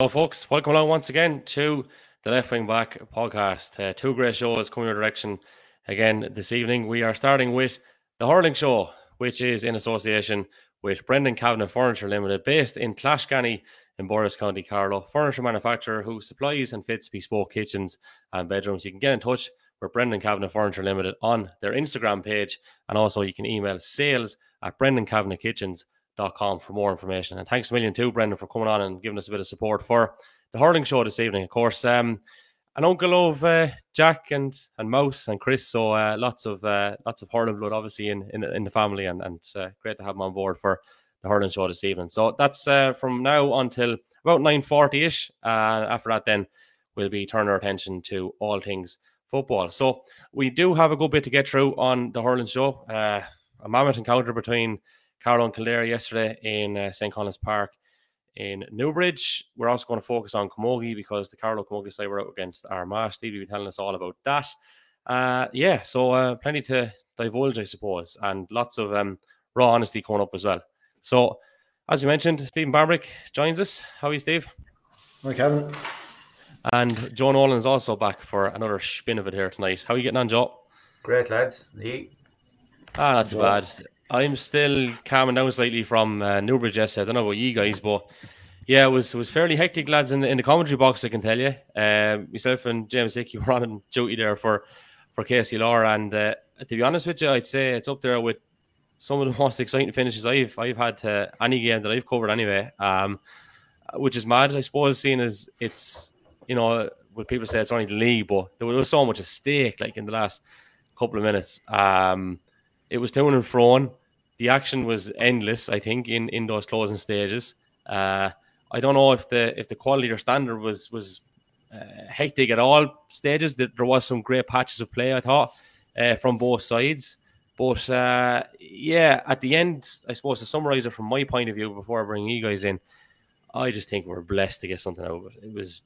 Hello, folks. Welcome along once again to the Left Wing Back podcast. Uh, two great shows coming your direction again this evening. We are starting with the Hurling Show, which is in association with Brendan Kavanagh Furniture Limited, based in Clashganny in Borris County, Carlow. Furniture manufacturer who supplies and fits bespoke kitchens and bedrooms. You can get in touch with Brendan Kavanagh Furniture Limited on their Instagram page, and also you can email sales at Brendan Com for more information. And thanks a million too, Brendan, for coming on and giving us a bit of support for the hurling show this evening. Of course, um, an uncle of uh, Jack and and Mouse and Chris, so uh, lots of uh, lots of hurling blood, obviously in in, in the family, and and uh, great to have him on board for the hurling show this evening. So that's uh, from now until about nine forty ish. Uh, after that, then we'll be turning our attention to all things football. So we do have a good bit to get through on the hurling show. a mammoth encounter between Carlow and Kildare yesterday in uh, St. Conleth's Park in Newbridge. We're also going to focus on Camogie because the Carlow Camogie side were out against Armagh. Steve will be telling us all about that. Uh, yeah, so uh, plenty to divulge, I suppose, and lots of um, raw honesty coming up as well. So, as you mentioned, Stephen Barbrick joins us. How are you, Steve? Hi, Kevin. And John Nolan is also back for another spin of it here tonight. How are you getting on, Joe? Great, lads. He. Ah, that's too bad. I'm still calming down slightly from uh, Newbridge yesterday. I don't know about you guys, but yeah, it was it was fairly hectic, lads, in the, in the commentary box. I can tell you. Uh, myself and James Hickey were on duty there for for KCLR, and uh, to be honest with you, I'd say it's up there with some of the most exciting finishes I've I've had to any game that I've covered anyway. Um, which is mad, I suppose, seeing as it's you know, what people say it's only the league, but there was so much at stake, like in the last couple of minutes. Um, it was to and fro. The action was endless. I think in, in those closing stages. Uh, I don't know if the if the quality or standard was was uh, hectic at all stages. There was some great patches of play. I thought uh, from both sides. But uh, yeah, at the end, I suppose to summarise it from my point of view before I bring you guys in, I just think we're blessed to get something out of it. It was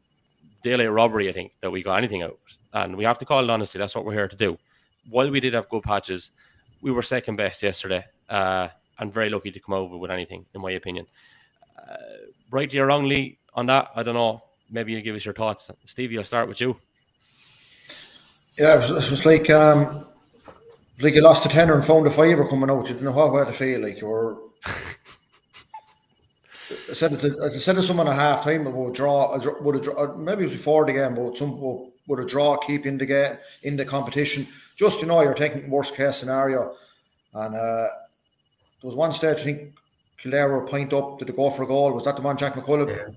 daylight robbery, I think, that we got anything out of it. And we have to call it honestly. That's what we're here to do. While we did have good patches, we were second best yesterday, uh, and very lucky to come over with anything, in my opinion. Uh, rightly or wrongly on that, I don't know. Maybe you'll give us your thoughts, Stevie. I'll start with you. Yeah, it was, it was like um, like you lost a tenner and found a fiver coming out. You didn't know how to feel. Like you were. I said it to, I said to someone at half time about draw, would a draw, maybe it was before the game, but some would a draw keep in the game in the competition just you know you're taking worst case scenario. And uh, there was one stage I think Kildare were point up did they go for a goal? Was that the man Jack McCullough yeah.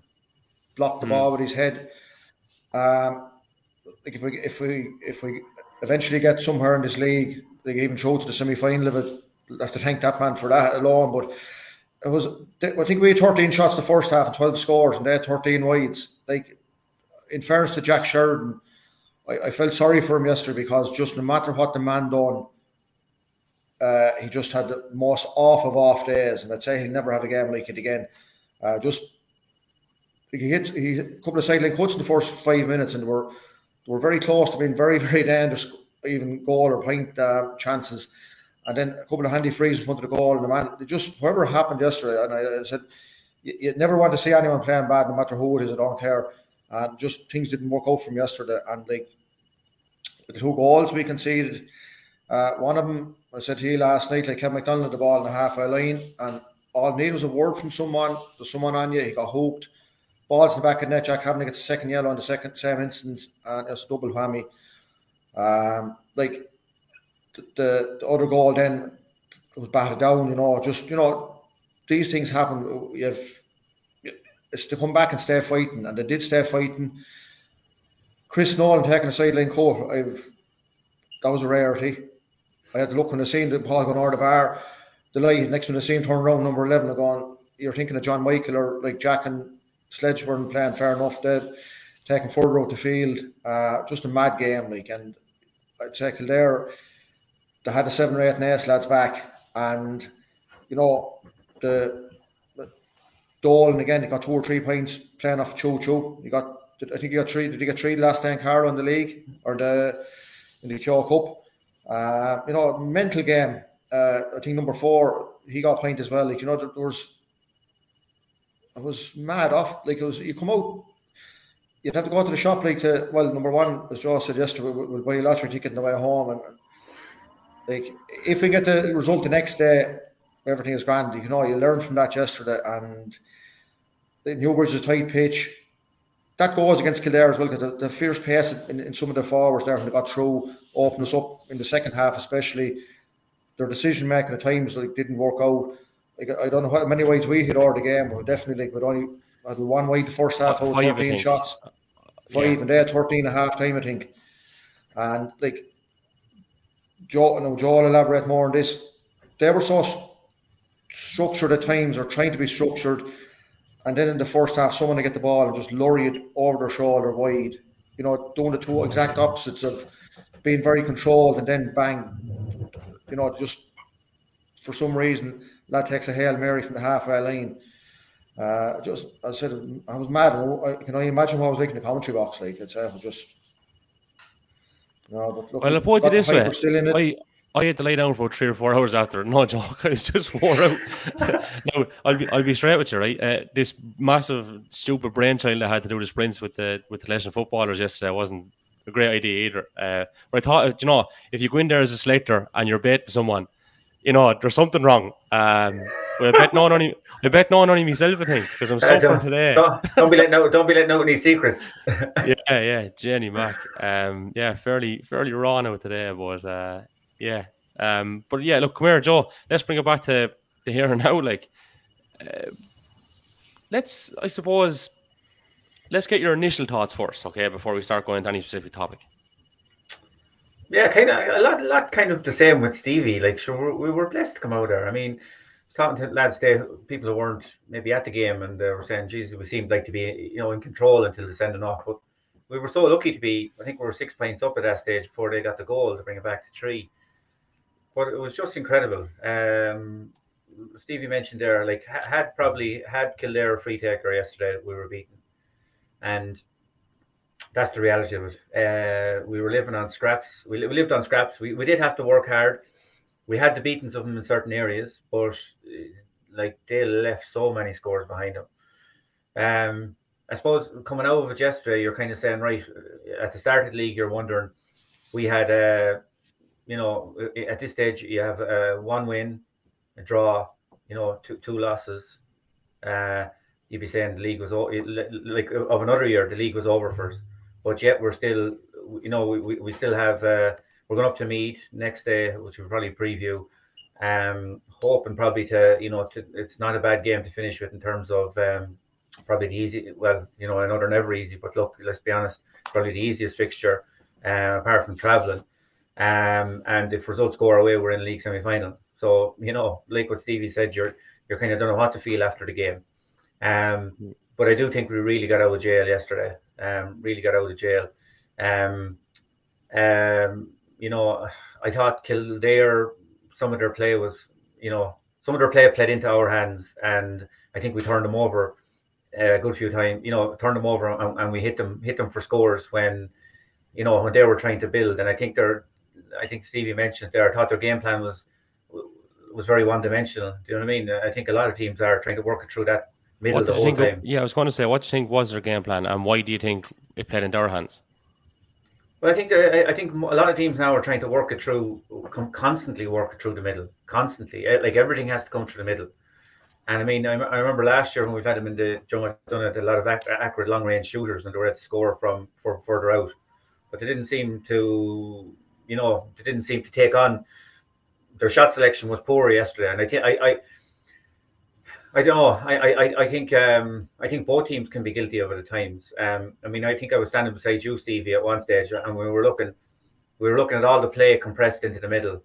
blocked the mm. ball with his head? Um, like if we if we if we eventually get somewhere in this league, they even show to the semi final of it. I have to thank that man for that alone. But it was I think we had 13 shots the first half and 12 scores, and they had 13 wides. Like in fairness to Jack Sheridan, I, I, felt sorry for him yesterday because just no matter what the man done, uh, he just had the most off of off days, and I'd say he'll never have a game like it again. Uh, just he hit he hit a couple of sideline cuts in the first five minutes, and were were very close to being very very dangerous, even goal or point uh, chances. And then a couple of handy frees in front of the goal, and the man just whatever happened yesterday. And I, I said, you, you, never want to see anyone playing bad, no matter who it is. I don't care. And just things didn't work out from yesterday. And like two goals we conceded. Uh, one of them, I said to you last night, like Kevin McDonald the ball in the halfway line, and all need was a word from someone. There's someone on you. He got hooked. Balls in the back of net. Jack Kavanagh gets a second yellow on the second same instance, and it's double whammy. Um, like the, the, the other goal then was batted down. You know, just you know, these things happen. You've it's to come back and stay fighting, and they did stay fighting. Chris Nolan taking a sideline coat, I've that was a rarity. I had to look when I seen the Paul going over the bar. The light next when I seen turn around number eleven, I gone, you're thinking of John Michael or like Jack and Sledge weren't playing fair enough. Dead, taking further out the field. Uh, just a mad game, like and I'd say Kildare they had the seven or eight nice lads back and you know the Dolan again, he got two or three points playing off Choo Choo. He got I think he got three. Did he get three last time, Carl, in the league or the in the Kehoe Cup? Uh, you know, mental game. Uh, I think number four, he got a as well. Like you know, there was I was mad off. Like it was, you come out, you'd have to go to the shop like to well, number one, as Joe said yesterday, we'll, we'll buy a lottery ticket on the way home, and like if we get the result the next day, everything is grand. You know, you learn from that yesterday, and the Newbridge is a tight pitch. That goes against Kildare as well because the, the, fierce pace in, in, some of the forwards there when they got through opened us up in the second half, especially their decision making at times like didn't work out. Like I don't know how many ways we hit over the game, but definitely like with only had one way the first half out Five, I thirteen shots. Uh, Five Yeah. and there, thirteen and a half time, I think. And like Joe, no, Joe will elaborate more on this. They were so s- structured at times, or trying to be structured, and then in the first half, someone to get the ball and just lorry it over their shoulder wide. You know, doing the two exact opposites of being very controlled and then bang. You know, just for some reason, that takes a hail mary from the halfway line. Uh, just I said, I was mad. I, can I imagine what I was like in the commentary box? Like I'd say I was just. No, but look, Well, I put it got the this way. we're Still in it. I, I had to lay down for three or four hours after. No joke, I was just wore out. no, I'll be I'll be straight with you, right? Uh, this massive stupid brainchild I had to do the sprints with the with the Legend footballers yesterday wasn't a great idea either. Uh, but I thought, you know, if you go in there as a slater and you're baiting someone, you know, there's something wrong. Um, but I bet no one only I bet no one only myself. I think because I'm Uh, suffering don't, today. don't, don't be letting out. Don't be letting out any secrets. yeah, yeah, Jenny Mac. Um, yeah, fairly, fairly raw now today, but uh, yeah. Um, but yeah, look, come here, Joe. Let's bring it back to the here and now. Like, uh, let's, I suppose, let's get your initial thoughts first, okay, before we start going into any specific topic. Yeah, kind of a lot, lot kind of the same with Stevie. Like, sure, we were blessed to come out there. I mean, talking to lads there, people who weren't maybe at the game, and they were saying, "Jesus, we seemed like to be, you know, in control until the sending off." But we were so lucky to be. I think we were six points up at that stage before they got the goal to bring it back to three. But it was just incredible. Um, Stevie mentioned there, like, had probably had Kildare free taker yesterday, we were beaten, and that's the reality of it. Uh, we were living on scraps. We, we lived on scraps. We, we did have to work hard. We had the beatings of them in certain areas, but uh, like they left so many scores behind them. Um, I suppose coming out of it yesterday, you're kind of saying, right, at the start of the league, you're wondering, we had, uh, you know, at this stage, you have uh, one win, a draw, you know, two, two losses. Uh, you'd be saying the league was, o- like of another year, the league was over first but yet we're still, you know, we, we, still have, uh, we're going up to Meath next day, which we'll probably preview. Um, hoping probably to, you know, to, it's not a bad game to finish with in terms of um, probably the easy, well, you know, I know they're never easy, but look, let's be honest, probably the easiest fixture uh, apart from travelling. Um, and if results go our way, we're in league semi final. So, you know, like what Stevie said, you're, you're kind of don't know what to feel after the game. Um, but I do think we really got out of jail yesterday. Um, really got out of jail. Um, um, you know, I thought Kildare, some of their play was, you know, some of their play played into our hands, and I think we turned them over a good few times. You know, turned them over, and, and we hit them hit them for scores when, you know, when they were trying to build. And I think they're, I think Stevie mentioned there. I thought their game plan was was very one dimensional. Do you know what I mean? I think a lot of teams are trying to work it through that middle What the whole think? time. yeah, I was going to say, what do you think was their game plan, and why do you think it played into our hands? Well, I think that- I think a lot of teams now are trying to work it through, constantly work it through the middle, constantly. Eh, Like everything has to come through the middle. And I mean, I, I remember last year when we've had them in the Joe it, a lot of accurate long range shooters, and they were at the score from for further out, but they didn't seem to, you know, they didn't seem to take on. Their shot selection was poor yesterday, and I think I, I I don't know. I, I, I think um, I think both teams can be guilty of it at times. Um, I mean, I think I was standing beside you, Stevie, at one stage, and we were looking, we were looking at all the play compressed into the middle,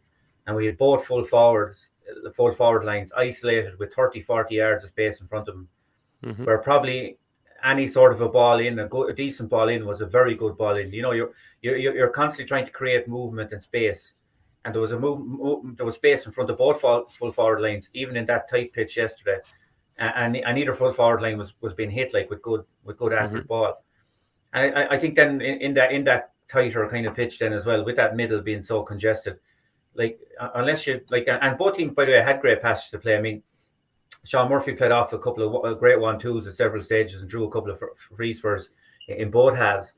and we had both full forwards, the full forward lines isolated with 30, 40 yards of space in front of them, Mhm. where probably any sort of a ball in, a, good, a decent ball in, was a very good ball in. You know, you're you're you're constantly trying to create movement and space, and there was a move, move there was space in front of both full, full forward lines, even in that tight pitch yesterday and and either full forward line was, was being hit like with good with good mm-hmm. accurate ball. And I, I think then in, in that in that tighter kind of pitch then as well, with that middle being so congested, like unless you like and both teams by the way had great passes to play. I mean, Sean Murphy played off a couple of great one twos at several stages and drew a couple of frees for us in both halves.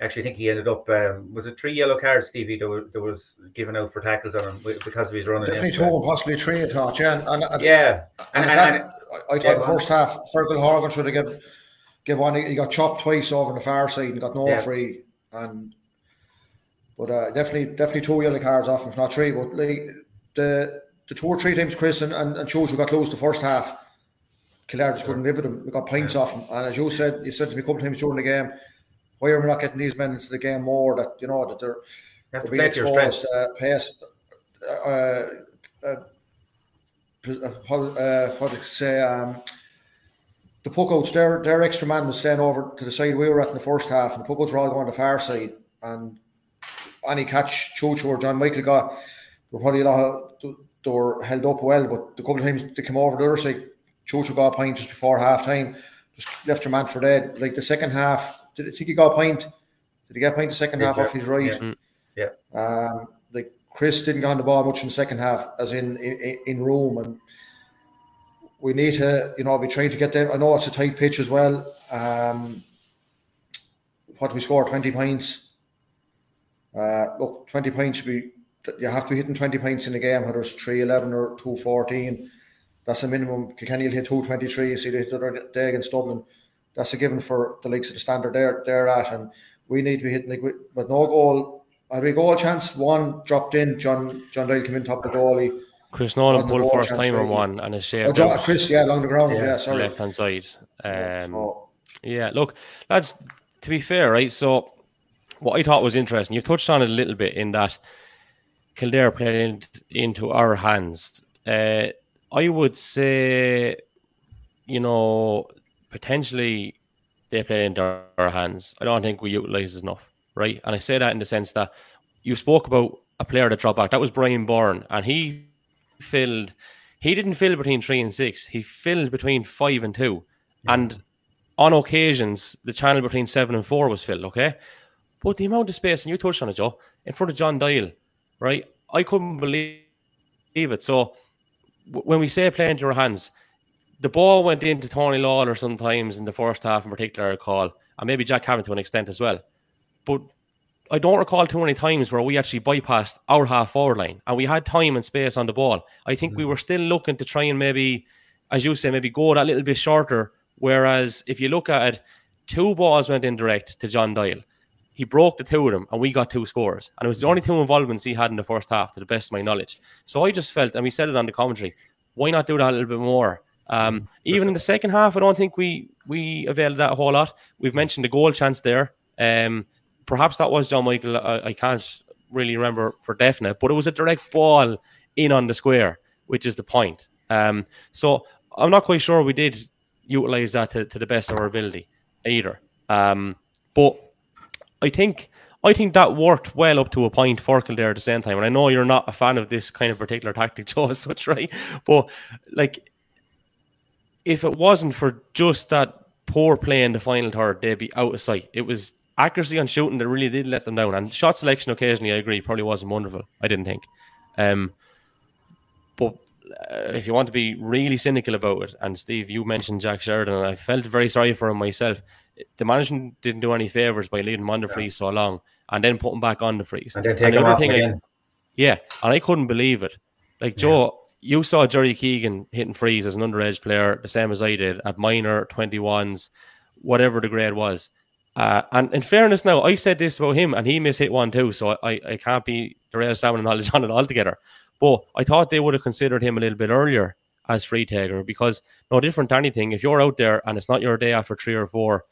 Actually, I think he ended up um, was it three yellow cards, Stevie, that, were, that was given out for tackles on him because of his running. Definitely two, and possibly three. I thought, yeah, and, and, yeah. And, and, that, I, I thought the first half, Fergal Horgan should have given give one. He got chopped twice over on the far side and got no yeah. free. And but uh, definitely, definitely two yellow cards off, if not three. But like the the tour or three times Chris and and, and Churchill got close the first half. Kildare just couldn't live with them. We got points off them. And as you said, you said to me a couple of times during the game, why are we not getting these men into the game more? That you know that they're, they're being exposed, uh, pass, uh, uh, uh, uh, what to say, um, the puckouts, their their extra man was staying over to the side we were at in the first half, and the puckouts were all going to the far side. And any catch Chocho or John Michael got, were probably a lot of, they were held up well, but the couple of times they came over the other side, Chocho got a point just before half time, just left your man for dead. Like the second half, did I think he got a point? Did he get a point the second half off his right? Yeah. yeah. Um, like Chris didn't get on the ball much in the second half, as in in, in room, and we need to, you know, be trying to get them. I know it's a tight pitch as well. Um, what we score twenty points. Uh, look, twenty points should be. You have to be hitting twenty points in a game, whether it's three eleven or two fourteen. That's a minimum. Kilkenny will hit two twenty three. You see they hit the other day against Dublin. That's a given for the likes of the standard they're they're at, and we need to be hitting like with, with no goal. Had we goal chance, one dropped in. John John Doyle came in top of the goalie. Chris Nolan pulled first time on one and a shave. Oh, Chris, yeah, along the ground, yeah, yeah sorry. Left hand side. Um, yeah, look, lads, to be fair, right? So, what I thought was interesting, you've touched on it a little bit in that Kildare played in, into our hands. Uh, I would say, you know, potentially they played into our hands. I don't think we utilise enough, right? And I say that in the sense that you spoke about a player that dropped back. That was Brian Byrne, and he filled. He didn't fill between three and six. He filled between five and two, yeah. and on occasions the channel between seven and four was filled. Okay, but the amount of space, and you touched on it, Joe, in front of John Doyle, right? I couldn't believe it. So when we say play into your hands, the ball went into Tony Lawler sometimes in the first half, in particular, I call, and maybe Jack Cavan to an extent as well. But I don't recall too many times where we actually bypassed our half forward line and we had time and space on the ball. I think we mm. were still looking to try and maybe, as you say, maybe go that little bit shorter. Whereas if you look at it, two balls went in direct to John Doyle. He broke the two of them and we got two scores. And it was the only two involvements he had in the first half, to the best of my knowledge. So I just felt, and we said it on the commentary, why not do that a little bit more? Um, mm, even in the second half, I don't think we we availed that a whole lot. We've mentioned the goal chance there. Um, perhaps that was John Michael. I, I, can't really remember for definite, but it was a direct ball in on the square, which is the point. Um, so I'm not quite sure we did utilize that to, to the best of our ability either. Um, but I think I think that worked well up to a point for Kildare at the same time. And I know you're not a fan of this kind of particular tactic, Joe, as such, right? But like, if it wasn't for just that poor play in the final third, they'd be out of sight. It was accuracy on shooting that really did let them down. And shot selection occasionally, I agree, probably wasn't wonderful. I didn't think. Um, but uh, if you want to be really cynical about it, and Steve, you mentioned Jack Sheridan, and I felt very sorry for him myself. The management didn't do any favors by leaving him on the freeze so long, and then putting back on the freeze. And and the other thing, I, yeah, and I couldn't believe it. Like Joe, yeah. you saw Jerry Keegan hitting freeze as an underage player, the same as I did at minor twenty ones, whatever the grade was. Uh, and in fairness, now I said this about him, and he missed mishit one too, so I, I can't be the real salmon knowledge on it altogether. But I thought they would have considered him a little bit earlier as free taker because no different to anything. If you're out there and it's not your day after three or four,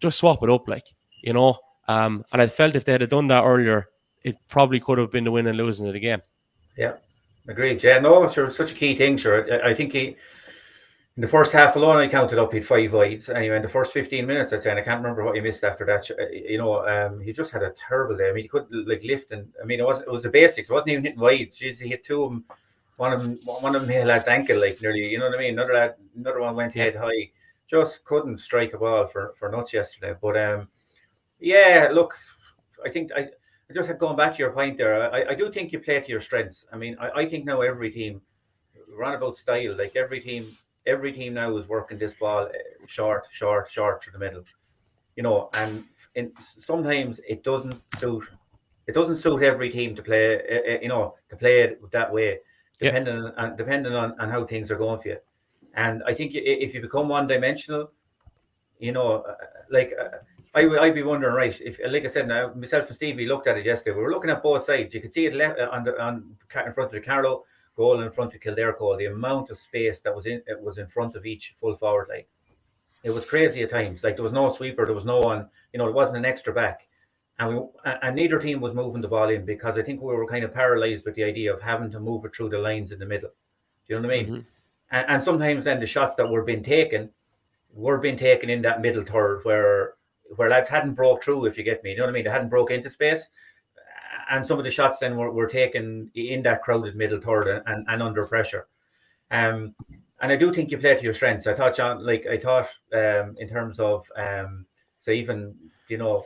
just swap it up, like you know. Um, and I felt if they had done that earlier, it probably could have been the win and losing of the game. Yeah, agreed. Yeah, no, sure, such a key thing. Sure, I, I think he in the first half alone, I counted up he'd five wides. Anyway, in the first 15 minutes, I'd say, and I can't remember what he missed after that. You know, um, he just had a terrible day. I mean, he couldn't like lift, and I mean, it was it was the basics. It wasn't even hitting wides. Jeez, he hit two of them. One of them, one of them hit lad's ankle, like nearly. You know what I mean? Another lad, another one went head high. Just couldn't strike a ball for for nuts yesterday. But um, yeah, look, I think I. I just had going back to your point there. I, I do think you play to your strengths. I mean, I, I think now every team run about style. Like every team every team now is working this ball uh, short, short, short to the middle. You know, and in, sometimes it doesn't suit. It doesn't suit every team to play. Uh, you know, to play it that way, depending yeah. on depending on, on how things are going for you. And I think if you become one dimensional, you know, uh, uh, like uh, I would I'd be wondering, right? If like I said, now myself and Stevie looked at it yesterday. We were looking at both sides. You could see it left on the on in front of the Carlow goal in front of Kildare goal, the amount of space that was in it was in front of each full forward line. It was crazy at times. Like there was no sweeper, there was no one, you know, it wasn't an extra back. And we and neither team was moving the ball in because I think we were kind of paralyzed with the idea of having to move it through the lines in the middle. Do you know what I mean? Mm-hmm. And, and sometimes then the shots that were being taken were being taken in that middle third where where lads hadn't broke through, if you get me. You know what I mean? They hadn't broke into space and some of the shots then were, were taken in that crowded middle third and, and under pressure. Um, and I do think you play to your strengths. I thought John, like I thought, um, in terms of um, so even you know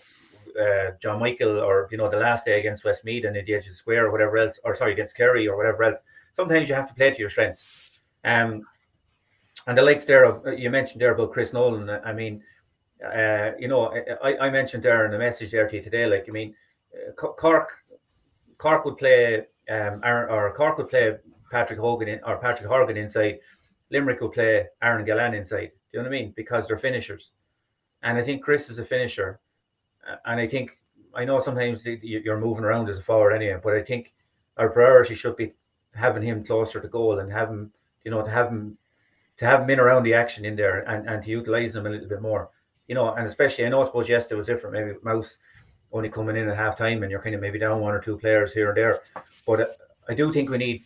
uh, John Michael or you know the last day against Westmeath and in the edge of the square or whatever else, or sorry against Kerry or whatever else. Sometimes you have to play to your strengths. Um, and the likes there of you mentioned there about Chris Nolan. I mean, uh, you know, I, I mentioned there in the message there to you today. Like, I mean, uh, Cork Cork would play um, Aaron, or Cork would play Patrick Hogan in, or Patrick Horgan inside. Limerick would play Aaron Gillane inside. Do you know what I mean? Because they're finishers, and I think Chris is a finisher, and I think I know sometimes you're moving around as a forward anyway, but I think our priority should be having him closer to goal and having you know, to have him to have him in around the action in there and, and to utilize him a little bit more. You know, and especially I know I suppose yesterday was different, maybe Mouse only coming in at half time and you're kind of maybe down one or two players here and there. But uh, I do think we need,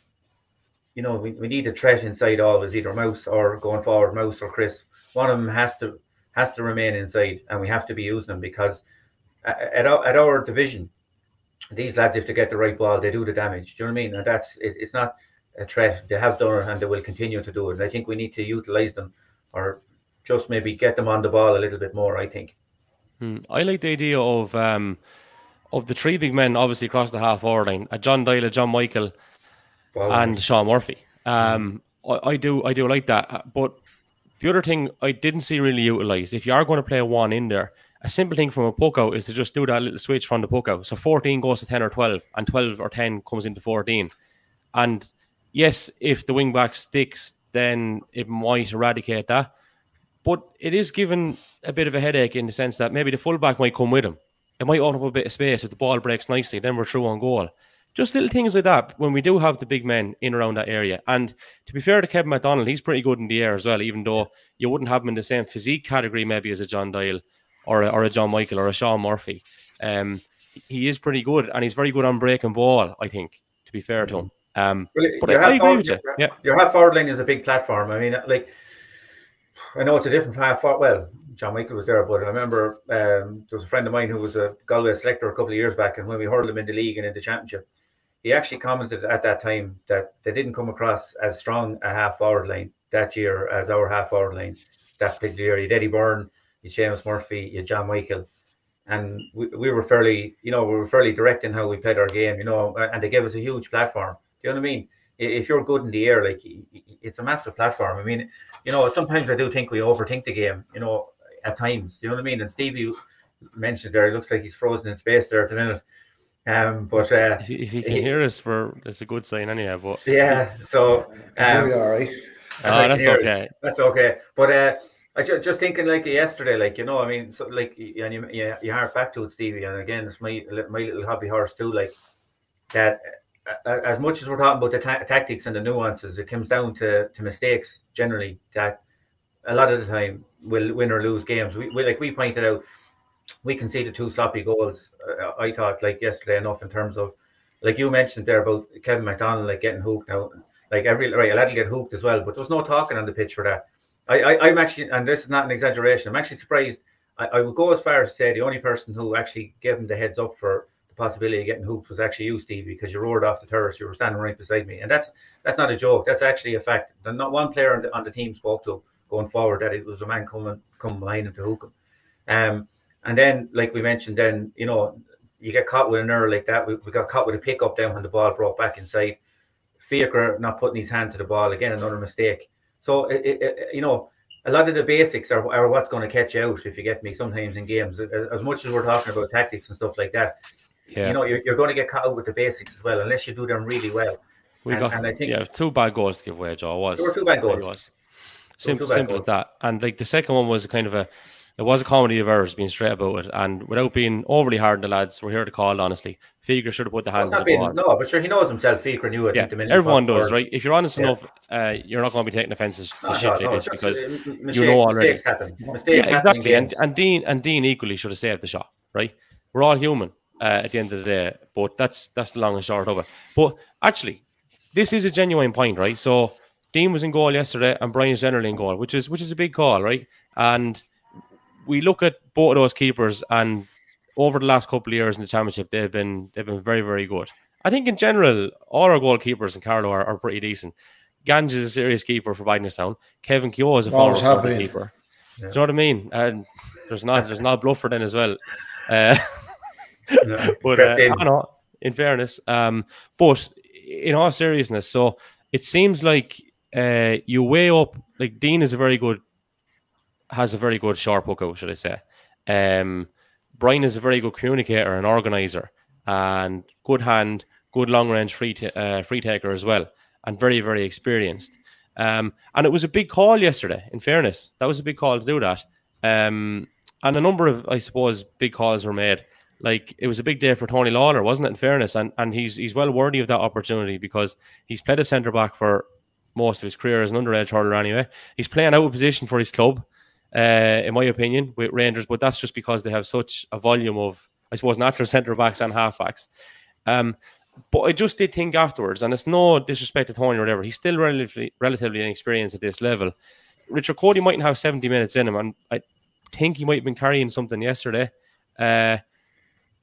you know, we, we need a threat inside always, either Mouse or going forward, Mouse or Chris. One of them has to has to remain inside, and we have to be using them because at our, at our division, these lads, if they get the right ball, they do the damage. Do you know what I mean? And that's it, it's not a threat. They have done it, and they will continue to do it. And I think we need to utilize them, or just maybe get them on the ball a little bit more. I think. Hmm. I like the idea of um, of the three big men, obviously across the half forward line: a John Doyle, a John Michael, wow. and Sean Murphy. Um, I, I, do, I do like that. But the other thing I didn't see really utilised, if you are going to play a one in there, a simple thing from a puck out is to just do that little switch from the puck out. So 14 goes to 10 or 12, and 12 or 10 comes into 14. And yes, if the wing back sticks, then it might eradicate that. But it is given a bit of a headache in the sense that maybe the fullback might come with him. It might open up a bit of space if the ball breaks nicely, then we're through on goal. Just little things like that when we do have the big men in around that area. And to be fair to Kevin McDonald, he's pretty good in the air as well, even though you wouldn't have him in the same physique category maybe as a John Doyle or a, or a John Michael or a Sean Murphy. Um, he is pretty good and he's very good on breaking ball, I think, to be fair to him. Um, well, but I, I agree forward, with you. Yeah. Your half forward line is a big platform. I mean, like, I know it's a different half. forward. Well, John Michael was there, but I remember um, there was a friend of mine who was a Galway selector a couple of years back, and when we hurled him in the league and in the championship, he actually commented at that time that they didn't come across as strong a half forward line that year as our half forward line that particular year. You had Eddie Byrne, you Seamus Murphy, you John Michael, and we, we were fairly, you know, we were fairly direct in how we played our game, you know, and they gave us a huge platform. Do you know what I mean? If you're good in the air, like it's a massive platform. I mean, you know, sometimes I do think we overthink the game, you know, at times. You know what I mean? And Stevie mentioned there, it looks like he's frozen in space there at the minute. Um, but uh, if, if he can he, hear us, we're it's a good sign anyhow. But yeah, so um, all right. Oh, that's okay. That's okay. But uh, I just, just thinking like yesterday, like you know, I mean, so like and you you, you hark back to it, Stevie, and again, it's my my little hobby horse too. Like that, uh, as much as we're talking about the ta- tactics and the nuances, it comes down to to mistakes generally that a lot of the time will win or lose games. We, we like we pointed out, we conceded two sloppy goals. Uh, I thought like yesterday enough in terms of like you mentioned there about Kevin McDonald like getting hooked now. Like every right, a lad will get hooked as well, but there's no talking on the pitch for that. I, I I'm actually, and this is not an exaggeration. I'm actually surprised. I, I would go as far as to say the only person who actually gave him the heads up for the possibility of getting hooked was actually you, Steve, because you roared off the terrace. You were standing right beside me, and that's that's not a joke. That's actually a fact. Not one player on the, on the team spoke to going forward that it was a man coming coming behind him to hook him. Um, and then, like we mentioned, then you know you get caught with an error like that. We, we got caught with a pickup down when the ball brought back inside. Fiachra not putting his hand to the ball again, another mistake. So it, it, you know, a lot of the basics are, are what's going to catch you out if you get me. Sometimes in games, as much as we're talking about tactics and stuff like that, yeah. you know, you're, you're going to get caught out with the basics as well, unless you do them really well. We and, got, and I think yeah, two bad goals to give away, Joe. Was there were two bad goals. Simple, simple as that. And like the second one was kind of a it was a comedy of errors being straight about it, and without being overly hard on the lads, we're here to call honestly. Fiachra should have put the hand on the being, No, but sure, he knows himself. Fiachra knew it. Yeah, everyone does, right? If you're honest yeah. enough, uh, you're not going to be taking offences to no, shit no, like no, this because uh, mistake, you know already. Mistakes happen. Mistakes yeah, exactly. And, and Dean and Dean equally should have saved the shot, right? We're all human uh, at the end of the day, but that's that's the long and short of it. But actually, this is a genuine point, right? So Dean was in goal yesterday, and Brian's generally in goal, which is which is a big call, right? And we look at both of those keepers, and over the last couple of years in the championship, they've been they've been very very good. I think in general, all our goalkeepers in Carlow are, are pretty decent. Gange is a serious keeper for Bidingstown. Kevin Keogh is a former keeper. Yeah. Do you know what I mean? And there's not there's not Bluffer then as well. Uh, but uh, I know, in fairness, um, but in all seriousness, so it seems like uh, you weigh up like Dean is a very good has a very good sharp hook out, should I say. Um, Brian is a very good communicator and organizer and good hand, good long range free, t- uh, free taker as well, and very, very experienced. Um, and it was a big call yesterday, in fairness. That was a big call to do that. Um, and a number of, I suppose, big calls were made. Like it was a big day for Tony Lawler, wasn't it? In fairness, and and he's he's well worthy of that opportunity because he's played a centre back for most of his career as an underage hurler anyway. He's playing out of position for his club uh, in my opinion, with Rangers, but that's just because they have such a volume of, I suppose, natural centre backs and half backs. Um, but I just did think afterwards, and it's no disrespect to Tony or whatever, he's still relatively relatively inexperienced at this level. Richard Cody mightn't have 70 minutes in him, and I think he might have been carrying something yesterday. Uh,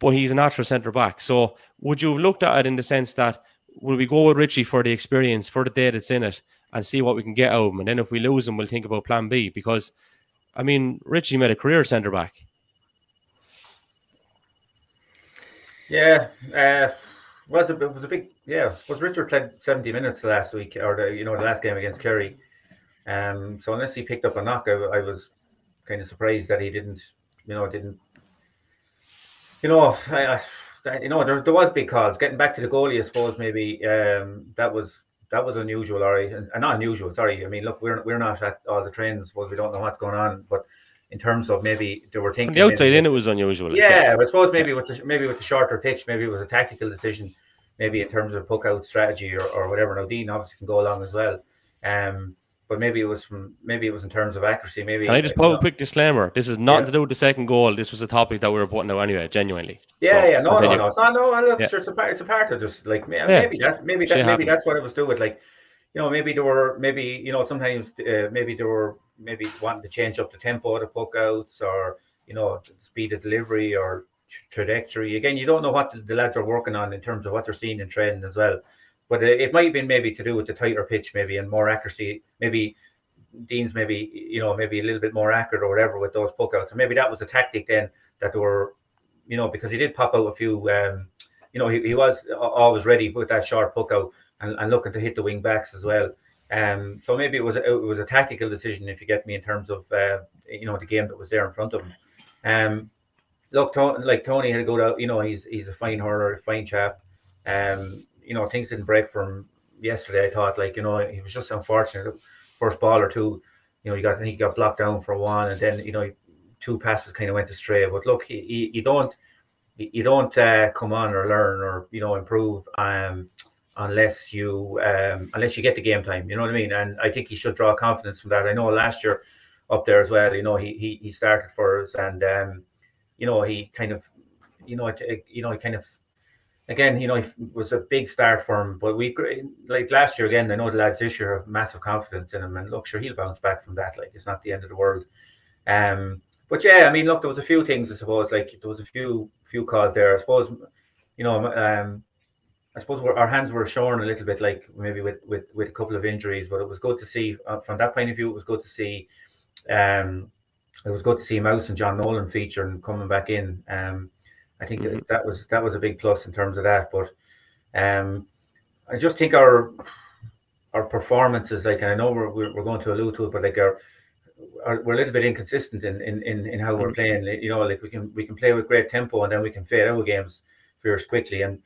but he's a natural centre back. So would you have looked at it in the sense that will we go with Richie for the experience, for the day that's in it, and see what we can get out of him? And then if we lose him, we'll think about plan B because I mean, Richie made a career centre back. Yeah, uh, was a, it was a big yeah. Was Richard played seventy minutes last week or the you know the last game against Kerry? Um, so unless he picked up a knock, I, I was kind of surprised that he didn't. You know, didn't. You know, I, I you know there, there was big calls. Getting back to the goalie, I suppose maybe um, that was that was unusual, or and not unusual. Sorry, I mean, look, we're we're not at all the trends, but we don't know what's going on, but in terms of maybe they were thinking From the outside maybe, in, it was unusual. Yeah, I suppose maybe with the maybe with the shorter pitch, maybe it was a tactical decision, maybe in terms of puck out strategy or, or whatever. Now Dean obviously can go along as well. Um, but maybe it was from maybe it was in terms of accuracy. Maybe can I just put a quick disclaimer? This is nothing yeah. to do with the second goal. This was a topic that we were putting out anyway, genuinely. Yeah, so, yeah, no, no, no, it's not, no. Look, yeah. sure, it's a part. It's a part of just like maybe yeah. that, maybe that, maybe happens. that's what it was doing. With like you know, maybe there were maybe you know sometimes uh, maybe there were maybe wanting to change up the tempo of the puck outs or you know speed of delivery or trajectory. Again, you don't know what the, the, lads are working on in terms of what they're seeing in training as well. But it, might have been maybe to do with the tighter pitch, maybe and more accuracy. Maybe Dean's maybe you know maybe a little bit more accurate or whatever with those puck outs. And maybe that was a tactic then that they were, you know, because he did pop out a few. Um, you know, he, he was always ready with that short puck out and, and looking to hit the wing backs as well. Um, so maybe it was it was a tactical decision, if you get me, in terms of uh, you know the game that was there in front of him. Um, look, to, like Tony had to go out. You know, he's he's a fine hurler, a fine chap. Um, you know, things didn't break from yesterday. I thought, like you know, he was just unfortunate. First ball or two, you know, he got he got blocked down for one, and then you know, two passes kind of went astray. But look, he, you don't you don't uh, come on or learn or you know improve. Um, unless you um, unless you get the game time. You know what I mean? And I think he should draw confidence from that. I know last year up there as well. You know he he, he started for us, and um, you know he kind of you know it, you know he kind of again you know it was a big start for him. But we like last year again. I know the lads this year have massive confidence in him, and look, sure he'll bounce back from that. Like it's not the end of the world. Um, but yeah, I mean, look, there was a few things I suppose. Like there was a few few calls there. I suppose you know um I suppose our hands were shorn a little bit, like maybe with, with, with a couple of injuries, but it was good to see uh, from that point of view. It was good to see. Um, it was good to see Mouse and John Nolan feature and coming back in. Um, I think mm-hmm. that was that was a big plus in terms of that. But um, I just think our our performances, like I know we're we're going to allude to it, but like our, our we're a little bit inconsistent in in, in, in how we're mm. playing. You know, like we can we can play with great tempo and then we can fade out games very quickly. And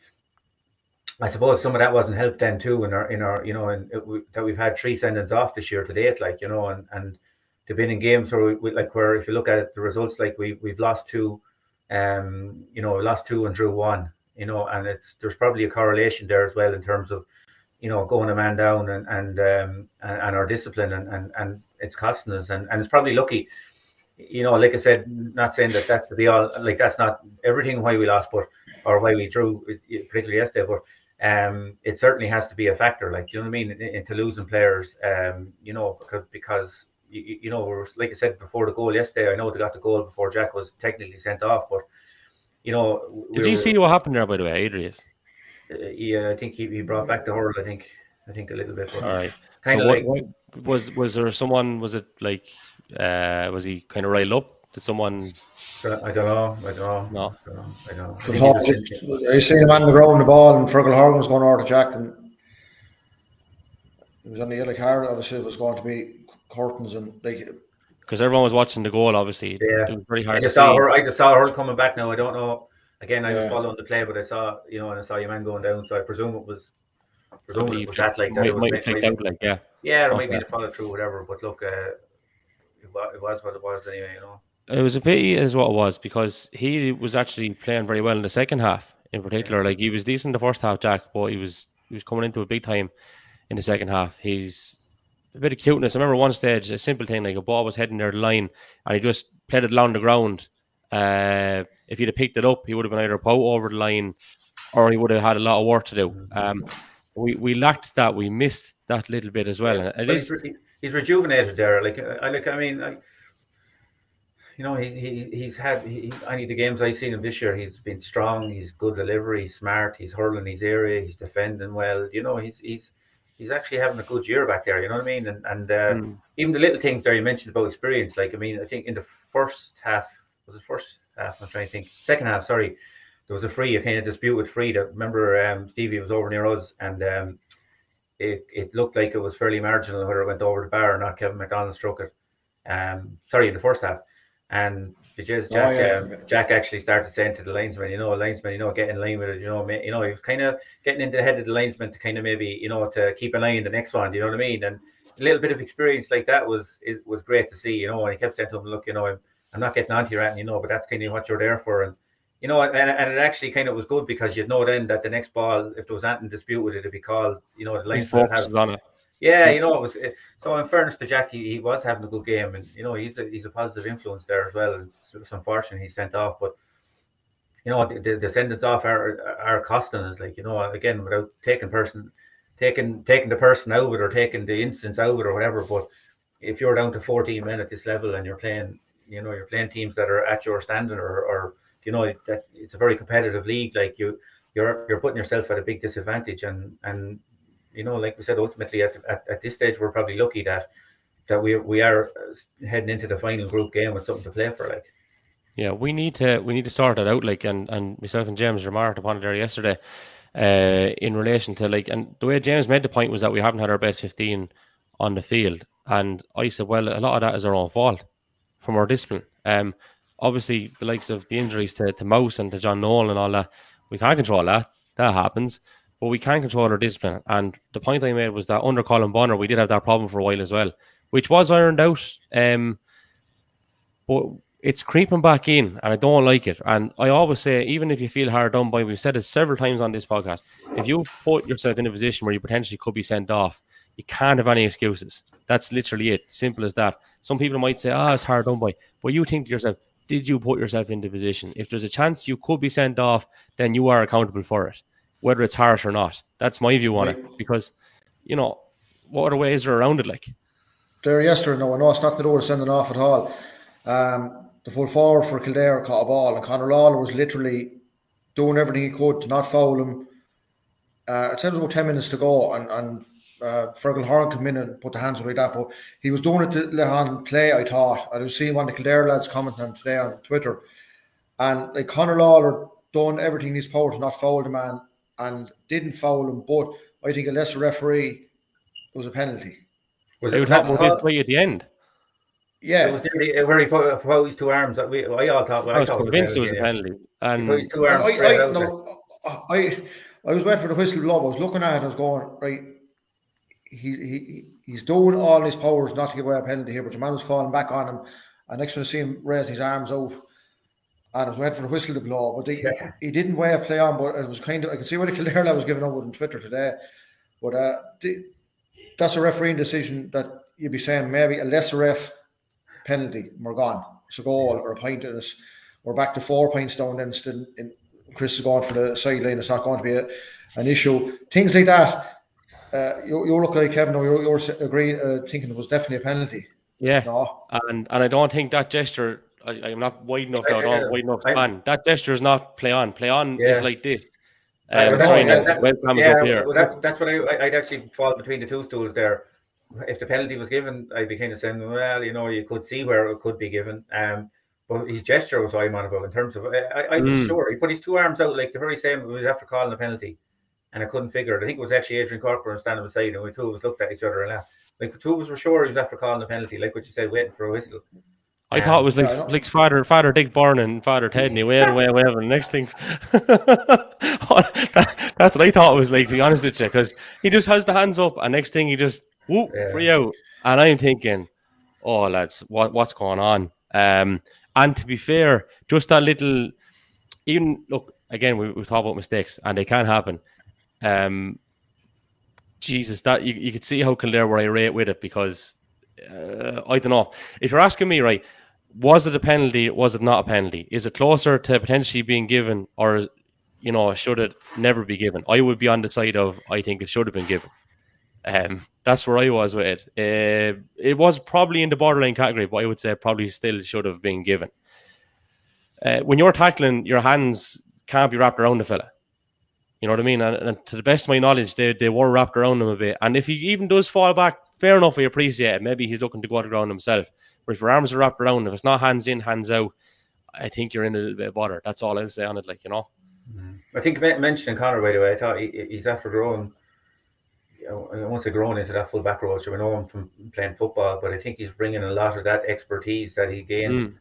I suppose some of that wasn't helped then too in our in our you know in, we, that we've had three sendings off this year to date, like you know, and and to been in games where we, we, like where if you look at it, the results, like we we've lost two, um, you know, lost two and drew one, you know, and it's there's probably a correlation there as well in terms of you know, going a man down and and um, and, and, our discipline and, and and it's costing us and, and it's probably lucky, you know, like I said, not saying that that's the all like that's not everything why we lost, but or why we drew, particularly yesterday, but um, it certainly has to be a factor. Like you know what I mean, into losing players, um, you know, because because you, you know, like I said before the goal yesterday, I know they got the goal before Jack was technically sent off, but you know, did we you were, see what happened there by the way, Adrian? Uh, yeah, I think he, he brought back the hurl. I think I think a little bit. All right. Kind so of what, like what, was was there someone? Was it like uh was he kind of riled up? Did someone? I don't know. I don't know. No, I don't know. I don't know. I you see him man the ground the ball, and Fergal Horgan was going over to Jack, and it was on the yellow card. Obviously, it was going to be curtains and like because everyone was watching the goal. Obviously, yeah, it was very hard. I just saw her. I just saw her coming back now. I don't know Again, I was following the play, but I saw you know, and I saw your man going down, so I presume it was. Presume it was that like that. Might, might, might, out, like yeah. Yeah, or okay. maybe to follow through, whatever. But look, uh, it, was, it was what it was anyway. You know. It was a pity, is what it was, because he was actually playing very well in the second half, in particular. Yeah. Like he was decent the first half, Jack, but he was he was coming into a big time in the second half. He's a bit of cuteness. I remember one stage, a simple thing like a ball was heading near the line, and he just played it along the ground. Uh, if he'd have picked it up, he would have been either a out over the line or he would have had a lot of work to do. Um, we, we lacked that. We missed that little bit as well. And it is, he's, he's, rejuvenated there. Like I like. I mean, I, you know, he, he he's had. He, any of the games I've seen him this year, he's been strong. He's good delivery. He's smart. He's hurling his area. He's defending well. You know, he's he's he's actually having a good year back there. You know what I mean? And and uh, mm. even the little things there you mentioned about experience. Like I mean, I think in the first half was the first half? I'm trying to think. Second half, sorry. There was a free, a kind of dispute with free. That remember um, Stevie was over near us, and um, it it looked like it was fairly marginal whether it went over the bar or not. Kevin McDonald struck it. Um, sorry, in the first half, and because Jack, oh, yeah. um, Jack actually started saying to the linesman, you know, linesman, you know, get in line with it, you know, you know, he was kind of getting into the head of the linesman to kind of maybe, you know, to keep an eye on the next one, you know what I mean? And a little bit of experience like that was is, was great to see, you know, and he kept saying to him, look, you know, I'm, I'm not getting onto your rat, you know, but that's kind of what you're there for. And you know, and, and it actually kind of was good because you'd know then that the next ball, if there was anything dispute with it, it'd be called, you know, the line focuses on it. Yeah, you know, it was so. In fairness to Jackie, he was having a good game, and you know, he's a he's a positive influence there as well. And it's unfortunate he's sent off, but you know, the, the sentence off are are costing us. Like you know, again, without taking person, taking taking the person out of it or taking the instance out of it or whatever. But if you're down to 14 men at this level and you're playing you know you're playing teams that are at your standard or, or you know that it's a very competitive league like you you're you're putting yourself at a big disadvantage and and you know like we said ultimately at, at, at this stage we're probably lucky that that we we are heading into the final group game with something to play for like yeah we need to we need to sort that out like and and myself and james remarked upon it there yesterday uh in relation to like and the way james made the point was that we haven't had our best 15 on the field and i said well a lot of that is our own fault from our discipline. Um, obviously, the likes of the injuries to, to Mouse and to John Nolan and all that, we can't control that. That happens. But we can control our discipline. And the point I made was that under Colm Bonnar, we did have that problem for a while as well, which was ironed out. Um, but it's creeping back in, and I don't like it. And I always say, even if you feel hard done by, we've said it several times on this podcast, if you put yourself in a position where you potentially could be sent off, you can't have any excuses. That's literally it. Simple as that. Some people might say, "Ah, oh, it's hard done by," but you think to yourself, "Did you put yourself in the position? If there's a chance you could be sent off, then you are accountable for it, whether it's harsh or not." That's my view on right. it. Because, you know, what other ways are around it? Like there yesterday, no, I know it's not the door sending off at all. Um, the full forward for Kildare caught a ball, and Conor Lawler was literally doing everything he could to not foul him. Uh, it said it was about ten minutes to go, and and uh, Fergal Horgan come in and put the hands like that, but he was doing it to Lehan play, I thought. I was seeing one of the Kildare lads commenting on today on Twitter. And like Conor Lawler done everything in his power to not foul the man and didn't foul him. But I think unless a referee was a penalty. Was They it were talking about this that- play at the end. It Yeah, was nearly where he put, put his two arms. that We, I all thought. I was thought convinced it was a penalty. He put his And two arms I, I, no, I, I was waiting for the whistle to blow. I was looking at it. I was going right. He, he he's doing all his powers not to give away a penalty here, but your man was falling back on him. And next time I see him raising his arms out, and I was waiting for the whistle to blow. But he, Yeah. he didn't weigh a play on. But it was kind of I can see what the Kildare was giving up on Twitter today. But uh, the, that's a refereeing decision that you'd be saying maybe a lesser ref penalty. We're gone. It's a goal or a and it's, we're back to four points down. Then still, in, Chris is going for the sideline. It's not going to be a, an issue. Things like that. Uh, you, you look like Kevin. You're, you're agree, uh, thinking it was definitely a penalty. yeah, No, and and I don't think that gesture. I, I'm not wide enough now. I don't wide enough span. That gesture is not play on. Play on Yeah. is like this. Um, sorry, yeah, now, that- webcam yeah, up here. well, that, that's what I, I'd actually fall between the two stools there. If the penalty was given, I'd be kind of saying, well, you know, you could see where it could be given. Um, but his gesture was what I'm on about in terms of. I, I, was Mm. sure he put his two arms out like the very same. We was after calling the penalty, and I couldn't figure it. I think it was actually Adrian Corcoran standing beside him. We two of us looked at each other and laughed. Like the two of us were sure he was after calling the penalty, like what you said, waiting for a whistle. I thought it was like Yeah, like Father Father Dick Byrne and Father Ted, and he waved and waved and waved, and the next thing, that's what I thought it was like. To be honest with you, because he just has the hands up, and next thing he just whoop Yeah. free out, and I'm thinking, oh lads, what what's going on? Um, and to be fair, just that little, even look again, we we talk about mistakes, and they can happen. Um, Jesus, that you, you could see how Kildare were irate with it because uh, I don't know. If you're asking me, right, was it a penalty? Was it not a penalty? Is it closer to potentially being given, or you know, should it never be given? I would be on the side of I think it should have been given. Um, that's where I was with it. Uh, it was probably in the borderline category, but I would say probably still should have been given. Uh, when you're tackling, your hands can't be wrapped around the fella. You know what I mean? And, and to the best of my knowledge, they, they were wrapped around him a bit. And if he even does fall back, fair enough, we appreciate it. Maybe he's looking to go to the ground himself. But if your arms are wrapped around, if it's not hands in, hands out, I think you're in a little bit of bother. That's all I'll say on it. Like you know, I think mentioning Connor by the way, I thought he, he's after growing. you know, won't say growing into that full back role. So we know him from playing football, but I think he's bringing a lot of that expertise that he gained Mm.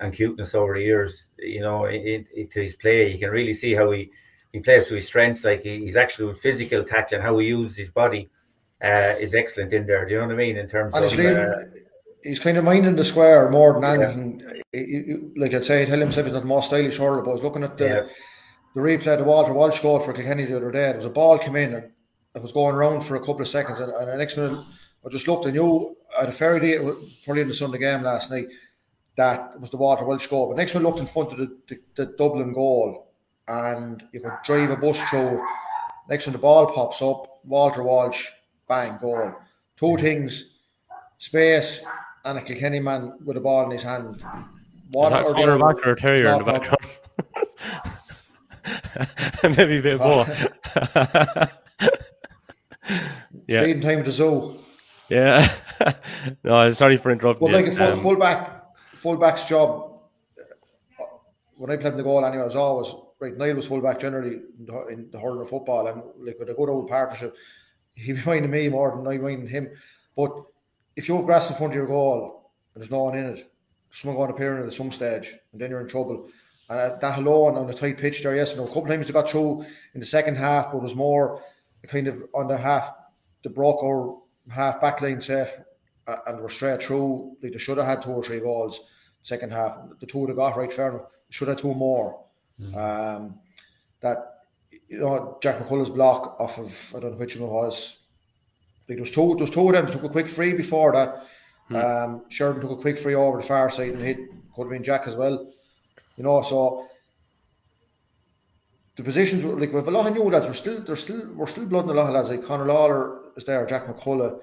and cuteness over the years. You know, in- into his play, you can really see how he he plays to his strengths. Like he, he's actually with physical tackling, how he uses his body uh, is excellent in there. Do you know what I mean? In terms and of he's leaving. uh, He's kind of minding the square more than anything. He- he- he- like I'd say, tell himself he's not the most stylish hurler, but I was looking at the yeah, the replay of the Walter Walsh goal for Kilkenny the other day. There was a ball came in and it was going around for a couple of seconds, and, and the next minute I just looked and knew had a fair day, It was probably in the Sunday game last night that was the Walter Walsh goal. But next one looked in front of the, the, the Dublin goal, and you could drive a bus through. Next one the ball pops up, Walter Walsh, bang, goal. Two things: space and a Kilkenny man with a ball in his hand. One or back or a Terrier in the background? Maybe a bit more. Yeah. Feeding time to zoo. yeah. no, sorry for interrupting. Well, like a full, Um, fullback, fullback's job. When I played in the goal, anyway, I was always right. Niall was fullback generally in the, in the hurling of football, and like with a good old partnership, he be minding me more than I minding him. But if you have grass in front of your goal and there's no one in it, someone going to appear in it at some stage, and then you're in trouble. And uh, that alone on the tight pitch there, yes, you know, a couple of times they got through in the second half, but it was more kind of on the half, the broke or half back line safe uh, and were straight through. Like they should have had two or three goals second half. The two they got right fair enough. Should have two more. Um, that you know Jack McCullough's block off of I don't know which one it was. Like there was two, there was two of them took a quick free before that. Um, Sheridan took a quick free over the far side and hit could have been Jack as well. You know, so the positions were like have a lot of new lads. We're still there's still we're still blooding a lot of lads like Conor Lawler is there, Jack McCullough,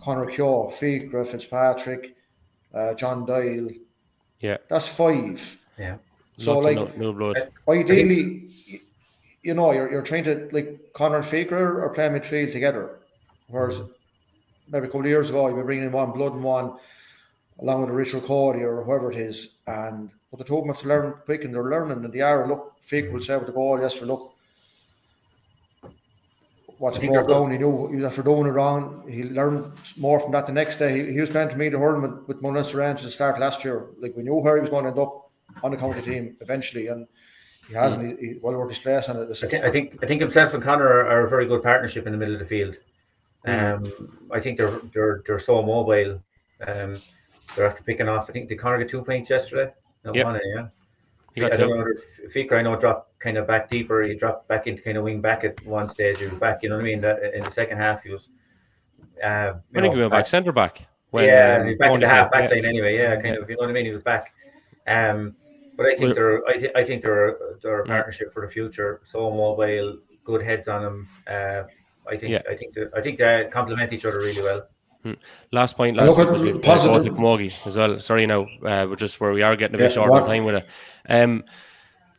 Conor Keogh, Fiachra, Fitzpatrick, uh, John Doyle. yeah. That's five. yeah. So Lots like blood. ideally, y- you know, you're, you're trying to like Conor and Fiachra are playing midfield together, whereas maybe a couple of years ago you'd be bringing in one blood and one along with a Richard Cody or whoever it is, and but the two of them have to learn quick and they're learning and they are. Look, Fiachra will say with the goal yesterday, look, what's broke down. He knew he was after doing it wrong. He learned more from that the next day. He, he was playing to meet the hurling with, with Munster Range to start last year. Like we knew where he was going to end up on the county team eventually, and he hasn't. He, he well worth his place on it. I think, I think I think himself and Connor are, are, a very good partnership in the middle of the field. Mm. Um, I think they're they're they're so mobile. Um, they're after picking off. I think did Connor get two points yesterday? No, yep. one, yeah. He got I don't know. Fiachra, I know, dropped kind of back deeper. He dropped back into kind of wing back at one stage. He was back. You know what I mean? That, in the second half, he was. Uh, I think know, he went back, back centre back. When, yeah, um, back in the half back yeah. line anyway. Yeah, kind of. You know what I mean? He was back. Um, but I think well, they're. I, th- I think they're. They're a partnership for the future. So mobile, good heads on them. Uh, I think. Yeah. I think. I think they complement each other really well. Hmm. Last point, last point was with positive. Camogie as well. Sorry, now uh, we're just where we are getting a bit yeah, short on time with it. Um,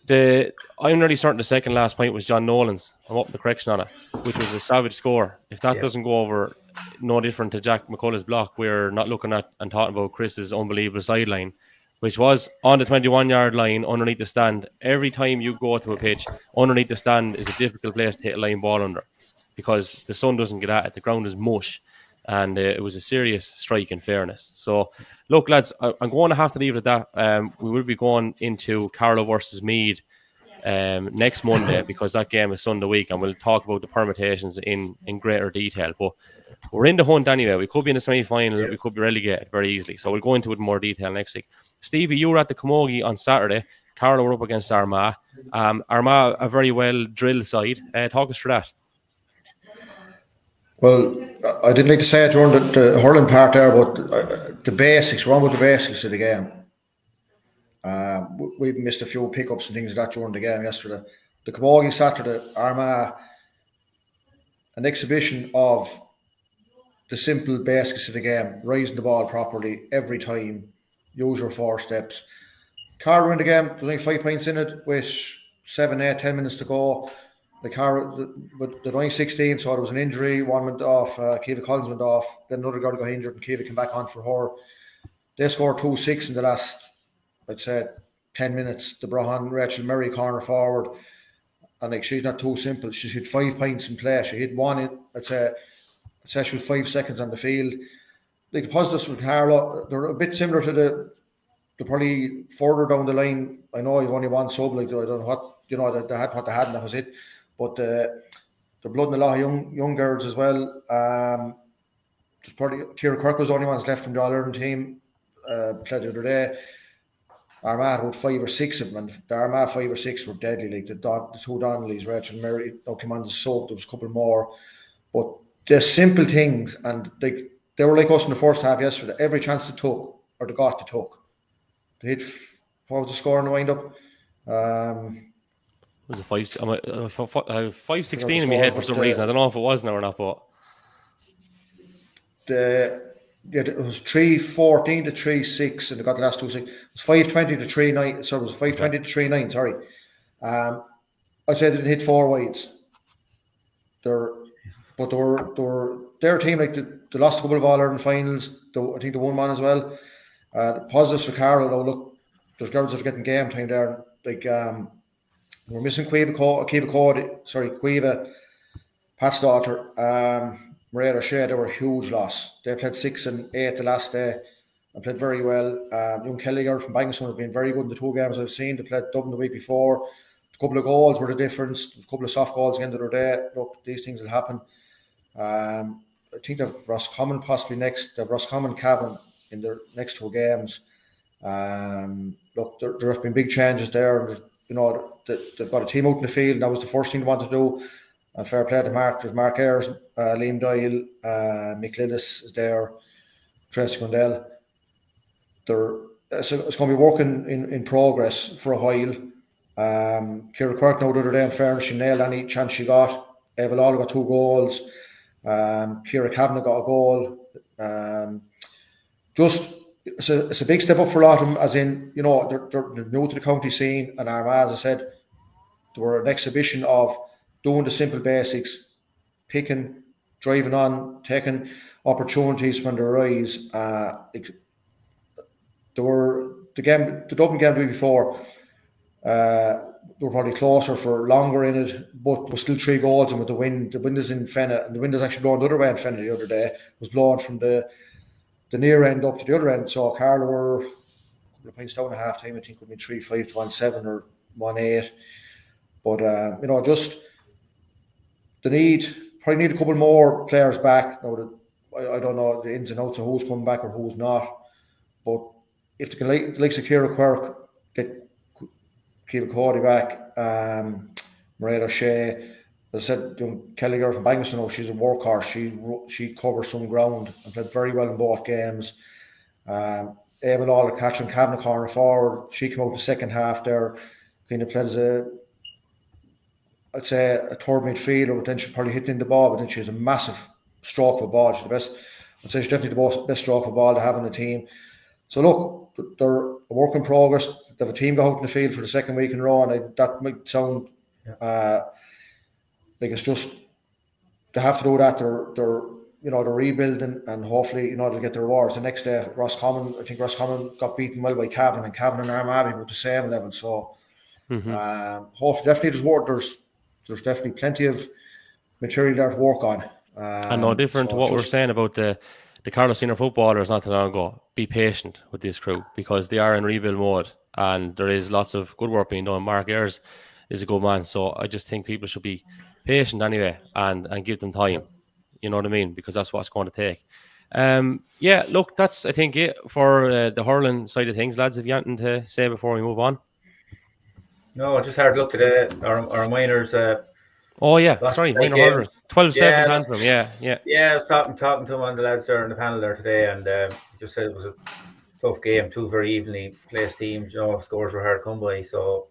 the I'm nearly starting the second last point was John Nolan's. I'm up the correction on it, which was a savage score. If that yeah. doesn't go over, no different to Jack McCullough's block. We're not looking at and talking about Chris's unbelievable sideline, which was on the 21 yard line underneath the stand. Every time you go to a pitch, underneath the stand is a difficult place to hit a line ball under because the sun doesn't get at it. The ground is mush and uh, it was a serious strike in fairness. So, look, lads, I, am going to have to leave it at that. Um, we will be going into Carlow versus Meath um, next Monday because that game is Sunday week, and we'll talk about the permutations in in greater detail. But we're in the hunt anyway. We could be in the semi final. We could be relegated very easily. So we'll go into it in more detail next week. Stevie, you were at the Camogie on Saturday. Carlow were up against Armagh. Um, Armagh, a very well drilled side. Uh, talk us through that. Well, I didn't like to say it during the, the hurling part there, but uh, the basics, wrong with the basics of the game. Uh, we missed a few pickups and things like that during the game yesterday. The Camogie Saturday, Armagh, an exhibition of the simple basics of the game, raising the ball properly every time, use your four steps. Car in the game, there's only five points in it with seven, eight, ten minutes to go the car, but the only 16, so there was an injury. One went off. Uh, Caoimhe Collins went off. Then another girl got injured, and Caoimhe came back on for her. They scored two six in the last, I'd say, 10 minutes. The Brahan Rachel Murray corner forward. And like she's not too simple. She's hit five points in play. She hit one in, I'd say, I'd say she was five seconds on the field. Like the positives with Carlow, they're a bit similar to the, the probably further down the line. I know you've only one sub, like I don't know what, you know, they, they had what they had, and that was it. But uh, they're blooding a lot of young young girls as well. Um, there's probably Kira Kirk was the only ones left from the All Ireland team. Uh, played the other day. Armagh about five or six of them, and the Armagh five or six were deadly. Like the, Don, the two Donnellys, Rachel Mary, came on the soap. There was a couple more, but the simple things, and like they were like us in the first half yesterday. Every chance they took or they got, they took. They hit. What was the score in the wind up? Um, was a five, I'm a, a, a five sixteen in my head for some the, reason. I don't know if it was now or not, but the yeah, it was three fourteen to three six, and they got the last two six. It was five twenty to three nine. Sorry, it was five twenty to three nine. Sorry, um, I'd say they didn't hit four wides. They're, but they were they were their team like the, they lost a couple of All Ireland finals. The, I think the one man as well. Uh, positives for Carlow though. Look, there's girls are getting game time there. Like um, we're missing Caoimhe Caoimhe Cody, sorry, Caoimhe, Pat's daughter, um, Maria O'Shea, they were a huge loss. They played six and eight the last day and played very well. Um, young Kelly from Bangson have been very good in the two games I've seen. They played Dublin the week before. A couple of goals were the difference. A couple of soft goals again the other day. Look, these things will happen. Um, I think they've Roscommon possibly next. They've Roscommon Cavan in their next two games. Um, look, there, there have been big changes there. You know, they've got a team out in the field. And that was the first thing they wanted to do. And fair play to Mark. There's Mark Ayres, uh, Liam Doyle, uh, Mick Lillis is there, Tracy Gundell. They're, it's, it's going to be working in, in progress for a while. Um, Kira Kirk now the other day, in fairness, she nailed any chance she got. Eva Lawler got two goals. Um, Kira Kavanagh got a goal. Um, just it's a, it's a big step up for them, as in, you know, they're, they're, new to the county scene. And Armagh, as I said, they were an exhibition of doing the simple basics, picking, driving on, taking opportunities when they arise. Uh, there were the game, the Dublin game before. Uh, they were probably closer for longer in it, but was still three goals. And with the wind, the wind is in Fenagh, and the wind is actually blowing the other way in Fenagh the other day. It was blowing from the the near end up to the other end. So Carlow were a couple of points down a half time. I think it would be three five to one seven or one eight. But uh, you know, just the need probably need a couple more players back. Now, the, I, I, don't know the ins and outs of who's coming back or who's not, but if they can like, like Kira Quirke get Caoimhe Cody back, um, Maria Shea. As I said, you know, Kelly girl from Bangor, oh, she's a workhorse. She she covers some ground and played very well in both games. Um, Ava Lawler catching Cabinet corner forward. She came out the second half there, kind of played as a, I'd say a third midfielder, but then she probably hit in the ball, but then she has a massive stroke a ball. She's the best, I'd say she's definitely the best, best stroke a ball to have in the team. So look, they're a work in progress they have a team go out in the field for the second week in a row, and I, that might sound uh, like it's just they have to do that. They're they're you know they're rebuilding, and hopefully you know they'll get the rewards. The next day, Roscommon, I think Roscommon got beaten well by Cavan, and Cavan and Armagh were the same level. So mm-hmm. um, hopefully, definitely there's work. There's there's definitely plenty of material there to work on. Um, and no different so to what we're saying about the the Carlow senior footballers not too long ago. Be patient with this crew because they are in rebuild mode and there is lots of good work being done. Mark Ayres is a good man, so I just think people should be patient anyway and and give them time. You know what I mean? Because that's what it's going to take. Um, yeah, look, that's I think it for uh, the hurling side of things, lads. Have you anything to say before we move on? No, I just had a look today. Our our minors. Uh, oh yeah, sorry, minor hurlers. 12 7 yeah, yeah, yeah. Yeah, I was talking talking to one of the lads there in the panel there today, and um, just said it was a tough game, two very evenly placed teams. You know, scores were hard to come by. So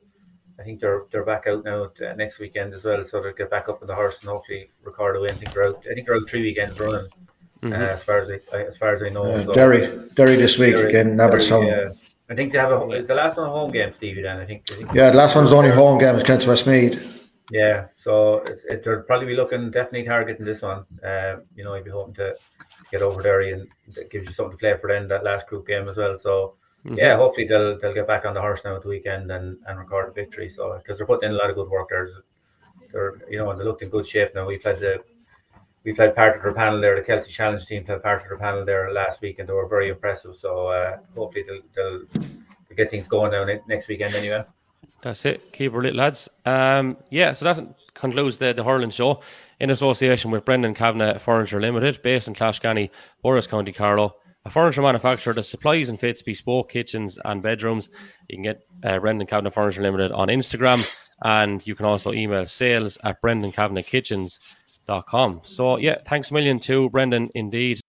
I think they're they're back out now uh, next weekend as well. So they'll get back up in the horse and hopefully record a win. I think they're out. I think they're out three weekends running. Mm-hmm. Uh, as far as I, as far as I know, uh, Derry, Derry this week Derry, again, Abbottstown. Yeah. I think they have a the last one home game, Stevie. Then I think, I think yeah, the last one's only home game against Westmeath. Yeah, so it, it, they'll probably be looking definitely targeting this one. Uh, you know, you'd be hoping to get over there and it gives you something to play for then that last group game as well. So mm-hmm. yeah, hopefully they'll they'll get back on the horse now at the weekend and, and record a victory. So because they're putting in a lot of good work there. They're you know and they looked in good shape now. We played the we played part of their panel there. The Celtic Challenge team played part of their panel there last week, and they were very impressive. So uh, hopefully they'll, they'll, they'll get things going now next weekend anyway. That's it. Keep it, lit, lads. Um, yeah, so that concludes the, the hurling show in association with Brendan Kavanagh Furniture Limited, based in Clashganny, Borris County, Carlow. A furniture manufacturer that supplies and fits bespoke kitchens and bedrooms. You can get uh, Brendan Kavanagh Furniture Limited on Instagram, and you can also email sales at brendankavanaghkitchens.com. So, yeah, thanks a million to Brendan indeed